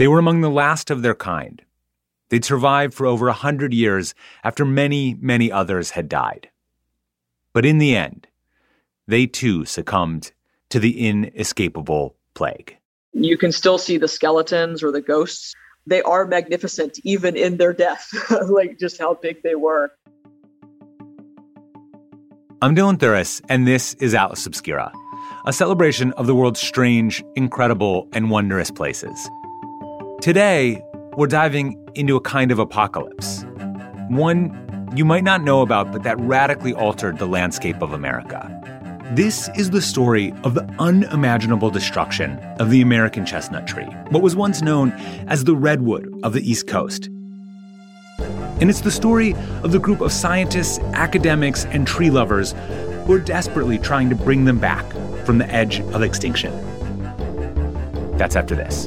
They were among the last of their kind. They'd survived for over a hundred years after many, many others had died. But in the end, they too succumbed to the inescapable plague. You can still see the skeletons or the ghosts. They are magnificent even in their death, like just how big they were. I'm Dylan Thuras, and this is Atlas Obscura, a celebration of the world's strange, incredible, and wondrous places. Today, we're diving into a kind of apocalypse. One you might not know about, but that radically altered the landscape of America. This is the story of the unimaginable destruction of the American chestnut tree, what was once known as the redwood of the East Coast. And it's the story of the group of scientists, academics, and tree lovers who are desperately trying to bring them back from the edge of extinction. That's after this.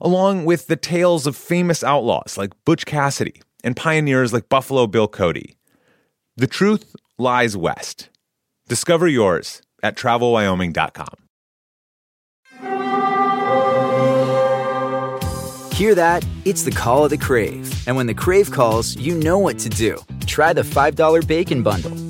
along with the tales of famous outlaws like Butch Cassidy and pioneers like Buffalo Bill Cody. The truth lies west. Discover yours at travelwyoming.com. Hear that? It's the call of the Crave. And when the Crave calls, you know what to do. Try the $5 bacon bundle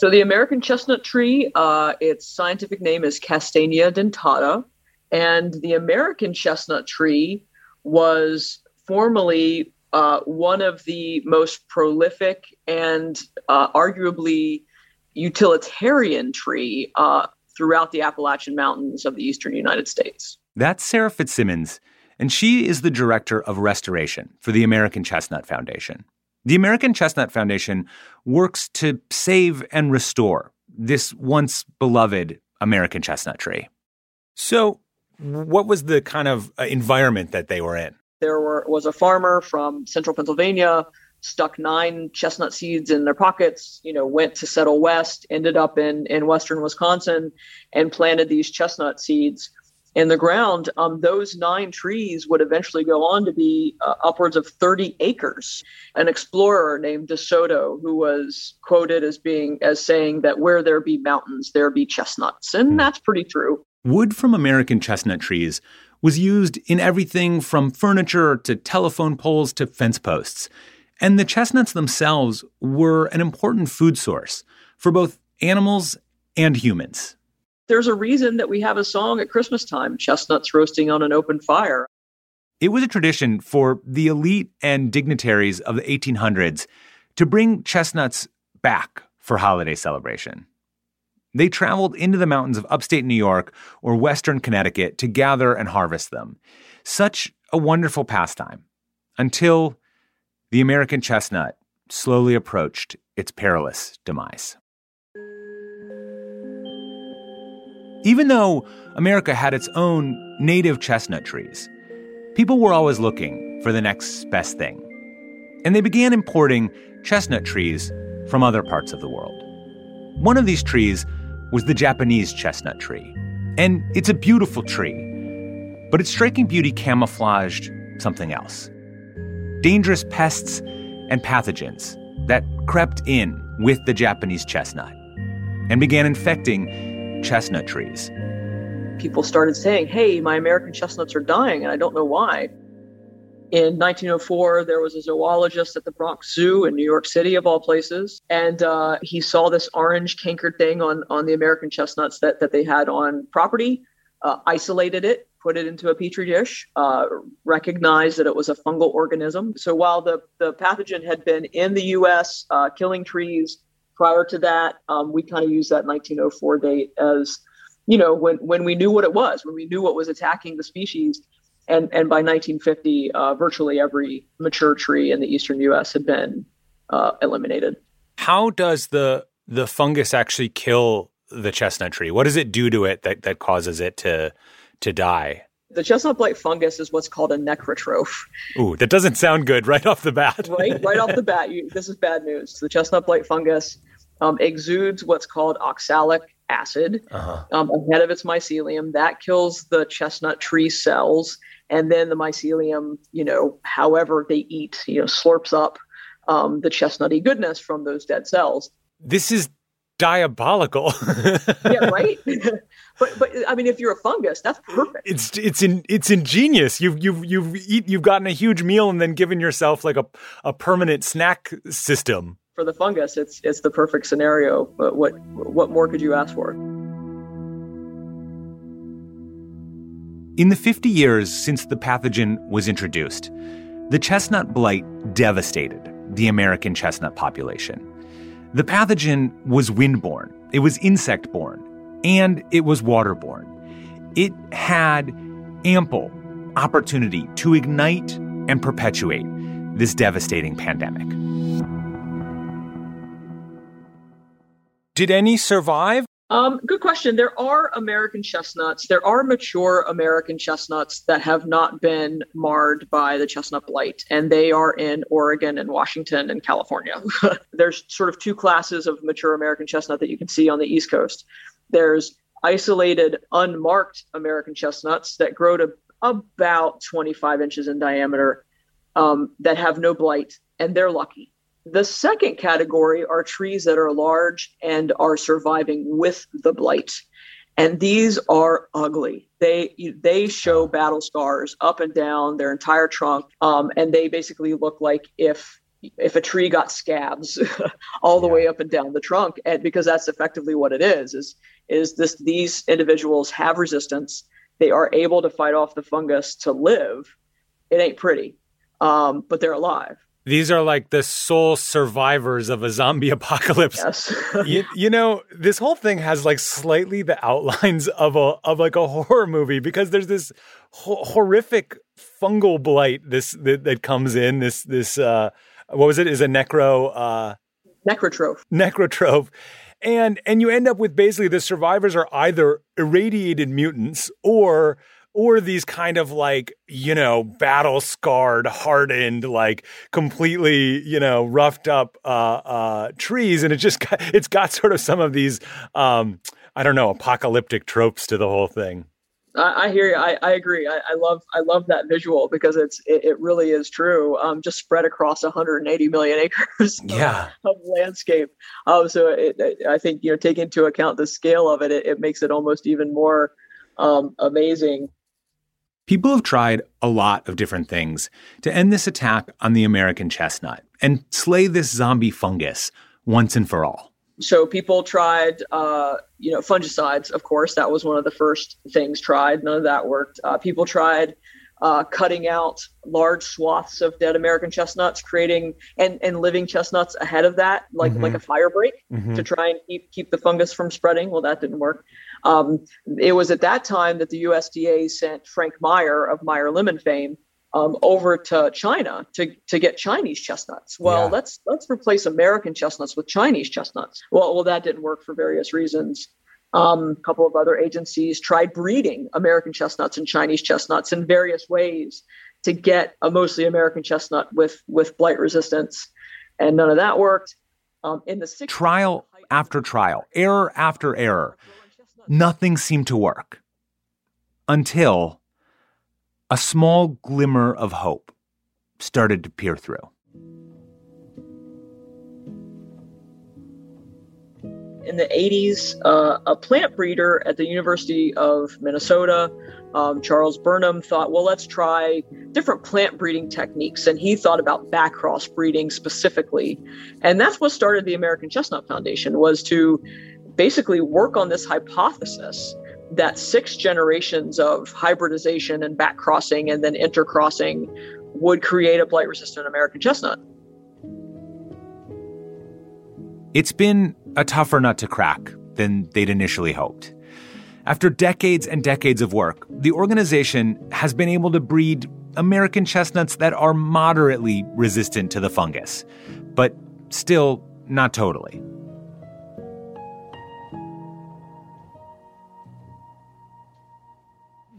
So the American chestnut tree, uh, its scientific name is Castanea dentata, and the American chestnut tree was formerly uh, one of the most prolific and uh, arguably utilitarian tree uh, throughout the Appalachian Mountains of the eastern United States. That's Sara Fitzsimmons, and she is the director of restoration for the American Chestnut Foundation. The American Chestnut Foundation works to save and restore this once beloved American chestnut tree. So, what was the kind of uh, environment that they were in? There were, was a farmer from central Pennsylvania, stuck nine chestnut seeds in their pockets, you know, went to settle west, ended up in, in western Wisconsin, and planted these chestnut seeds in the ground, um, those nine trees would eventually go on to be uh, upwards of 30 acres. An explorer named De Soto, who was quoted as being as saying that where there be mountains, there be chestnuts, and hmm. that's pretty true. Wood from American chestnut trees was used in everything from furniture to telephone poles to fence posts. And the chestnuts themselves were an important food source for both animals and humans there's a reason that we have a song at Christmas time, chestnuts roasting on an open fire. It was a tradition for the elite and dignitaries of the 1800s to bring chestnuts back for holiday celebration. They traveled into the mountains of upstate New York or western Connecticut to gather and harvest them. Such a wonderful pastime until the American chestnut slowly approached its perilous demise. Even though America had its own native chestnut trees, people were always looking for the next best thing. And they began importing chestnut trees from other parts of the world. One of these trees was the Japanese chestnut tree. And it's a beautiful tree, but its striking beauty camouflaged something else dangerous pests and pathogens that crept in with the Japanese chestnut and began infecting chestnut trees. People started saying, hey, my American chestnuts are dying, and I don't know why. In 1904, there was a zoologist at the Bronx Zoo in New York City, of all places, and uh, he saw this orange cankered thing on, on the American chestnuts that, that they had on property, uh, isolated it, put it into a petri dish, uh, recognized that it was a fungal organism. So while the, the pathogen had been in the US uh, killing trees prior to that, um, we kind of used that 1904 date as, you know, when, when we knew what it was, when we knew what was attacking the species. And, and by 1950, uh, virtually every mature tree in the eastern US had been uh, eliminated. How does the the fungus actually kill the chestnut tree? What does it do to it that, that causes it to to die? The chestnut blight fungus is what's called a necrotroph. Ooh, that doesn't sound good right off the bat. right, right off the bat, you, this is bad news. The chestnut blight fungus um, exudes what's called oxalic acid uh-huh. um, ahead of its mycelium. That kills the chestnut tree cells, and then the mycelium, you know, however they eat, you know, slurps up um, the chestnutty goodness from those dead cells. This is diabolical. yeah, right. but but I mean, if you're a fungus, that's perfect. It's it's in it's ingenious. You've you've you've eat, you've gotten a huge meal and then given yourself like a a permanent snack system. For the fungus, it's it's the perfect scenario. But what what more could you ask for? In the 50 years since the pathogen was introduced, the chestnut blight devastated the American chestnut population. The pathogen was windborne, it was insect borne, and it was waterborne. It had ample opportunity to ignite and perpetuate this devastating pandemic. Did any survive? Um, good question. There are American chestnuts. There are mature American chestnuts that have not been marred by the chestnut blight, and they are in Oregon and Washington and California. There's sort of two classes of mature American chestnut that you can see on the East Coast. There's isolated, unmarked American chestnuts that grow to about 25 inches in diameter um, that have no blight, and they're lucky. The second category are trees that are large and are surviving with the blight. And these are ugly. They they show battle scars up and down their entire trunk, um, and they basically look like if if a tree got scabs all the yeah. way up and down the trunk, and because that's effectively what it is. Is is this these individuals have resistance? They are able to fight off the fungus to live. It ain't pretty, um, but they're alive. These are like the sole survivors of a zombie apocalypse. Yes. you, you, know, this whole thing has like slightly the outlines of a of like a horror movie because there's this ho- horrific fungal blight this that, that, comes in this this uh what was it is a necro uh necrotroph. Necrotroph. And and you end up with basically the survivors are either irradiated mutants or or these kind of like, you know, battle scarred, hardened, like completely, you know, roughed up uh, uh, trees. And it just got, it's got sort of some of these, um, I don't know, apocalyptic tropes to the whole thing. I, I hear you. I, I agree. I, I, love I love that visual because it's it, it really is true. Um, just spread across 180 million acres. Yeah. Of, of landscape. Um, so it, it, I think you know, take into account the scale of it, it, it makes it almost even more um, amazing. People have tried a lot of different things to end this attack on the American chestnut and slay this zombie fungus once and for all. So people tried, uh, you know, fungicides. Of course, that was one of the first things tried. None of that worked. Uh, people tried uh, cutting out large swaths of dead American chestnuts, creating and, and living chestnuts ahead of that, like mm-hmm. like a fire break, mm-hmm. to try and keep keep the fungus from spreading. Well, that didn't work. Um, it was at that time that the USDA sent Frank Meyer of Meyer Lemon fame um, over to China to, to get Chinese chestnuts. Well, yeah. let's let's replace American chestnuts with Chinese chestnuts. Well, well, that didn't work for various reasons. Um, a couple of other agencies tried breeding American chestnuts and Chinese chestnuts in various ways to get a mostly American chestnut with with blight resistance, and none of that worked. Um, in the 60s, trial after trial, error after error nothing seemed to work until a small glimmer of hope started to peer through. in the 80s, uh, a plant breeder at the University of Minnesota, um, Charles Burnham, thought, well, let's try different plant breeding techniques. And he thought about backcross breeding specifically. And that's what started the American Chestnut Foundation was to basically work on this hypothesis that six generations of hybridization and backcrossing and then intercrossing would create a blight resistant American chestnut. It's been a tougher nut to crack than they'd initially hoped. After decades and decades of work, the organization has been able to breed American chestnuts that are moderately resistant to the fungus, but still not totally.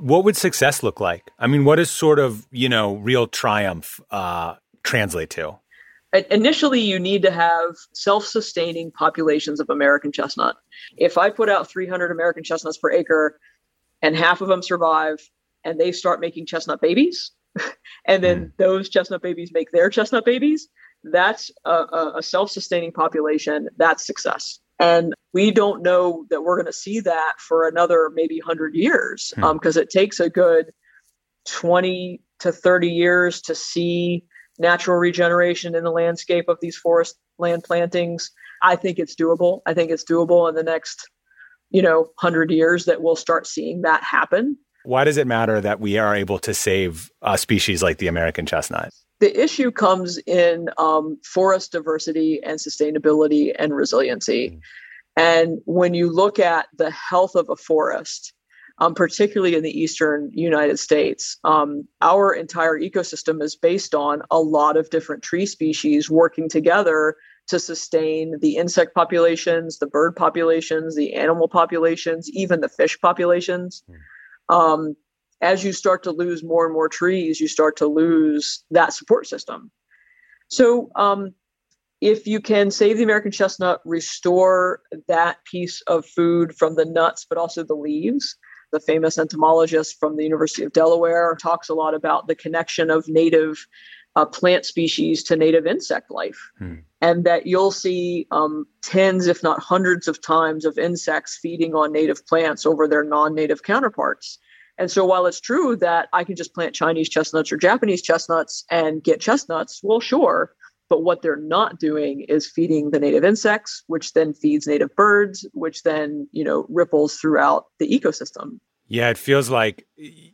What would success look like? I mean, what does sort of, you know, real triumph uh, translate to? initially you need to have self-sustaining populations of american chestnut if i put out 300 american chestnuts per acre and half of them survive and they start making chestnut babies and then mm. those chestnut babies make their chestnut babies that's a, a self-sustaining population that's success and we don't know that we're going to see that for another maybe 100 years because mm. um, it takes a good 20 to 30 years to see natural regeneration in the landscape of these forest land plantings. I think it's doable. I think it's doable in the next, you know, 100 years that we'll start seeing that happen. Why does it matter that we are able to save a species like the American chestnut? The issue comes in um, forest diversity and sustainability and resiliency. Mm. And when you look at the health of a forest, um, particularly in the eastern United States. Um, our entire ecosystem is based on a lot of different tree species working together to sustain the insect populations, the bird populations, the animal populations, even the fish populations. Hmm. Um, as you start to lose more and more trees, you start to lose that support system. So, um, if you can save the American chestnut, restore that piece of food from the nuts, but also the leaves, the famous entomologist from the University of Delaware, talks a lot about the connection of native uh, plant species to native insect life. Hmm. And that you'll see um, tens, if not hundreds of times of insects feeding on native plants over their non native counterparts. And so while it's true that I can just plant Chinese chestnuts or Japanese chestnuts and get chestnuts, well, sure. But what they're not doing is feeding the native insects, which then feeds native birds, which then, you know, ripples throughout the ecosystem. Yeah, it feels like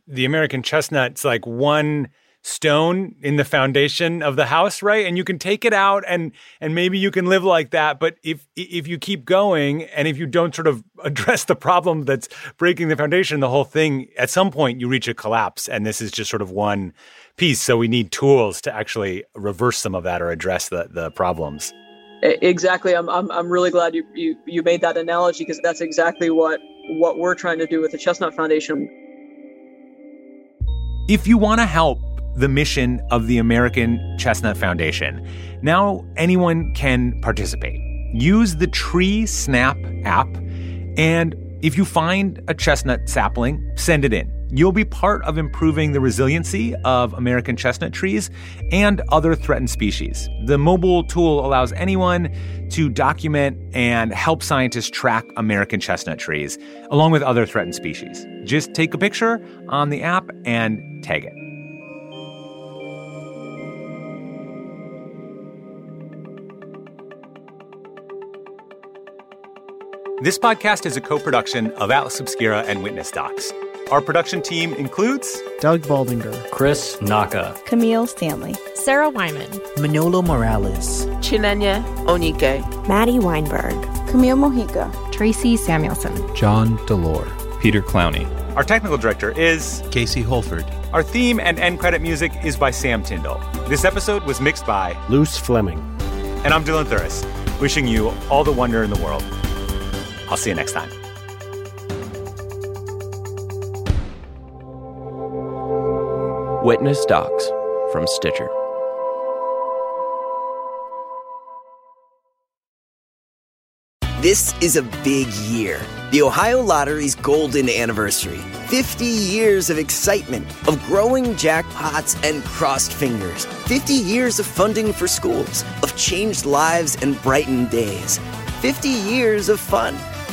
the American chestnut's like one stone in the foundation of the house, right? And you can take it out and and maybe you can live like that, but if if you keep going and if you don't sort of address the problem that's breaking the foundation, the whole thing at some point you reach a collapse and this is just sort of one piece. So we need tools to actually reverse some of that or address the, the problems. Exactly. I'm, I'm, I'm really glad you, you, you made that analogy because that's exactly what, what we're trying to do with the Chestnut Foundation. If you want to help the mission of the American Chestnut Foundation, now anyone can participate. Use the Tree Snap app, and if you find a chestnut sapling, send it in. You'll be part of improving the resiliency of American chestnut trees and other threatened species. The mobile tool allows anyone to document and help scientists track American chestnut trees, along with other threatened species. Just take a picture on the app and tag it. This podcast is a co production of Atlas Obscura and Witness Docs. Our production team includes Doug Baldinger, Chris Naka, Camille Stanley, Sarah Wyman, Manolo Morales, Chinenye Onike, Maddie Weinberg, Camille Mojica, Tracy Samuelson, John Delore, Peter Clowney. Our technical director is Casey Holford. Our theme and end credit music is by Sam Tyndall. This episode was mixed by Luce Fleming. And I'm Dylan Thuras, wishing you all the wonder in the world. I'll see you next time. Witness Docs from Stitcher. This is a big year. The Ohio Lottery's golden anniversary. 50 years of excitement, of growing jackpots and crossed fingers. 50 years of funding for schools, of changed lives and brightened days. 50 years of fun.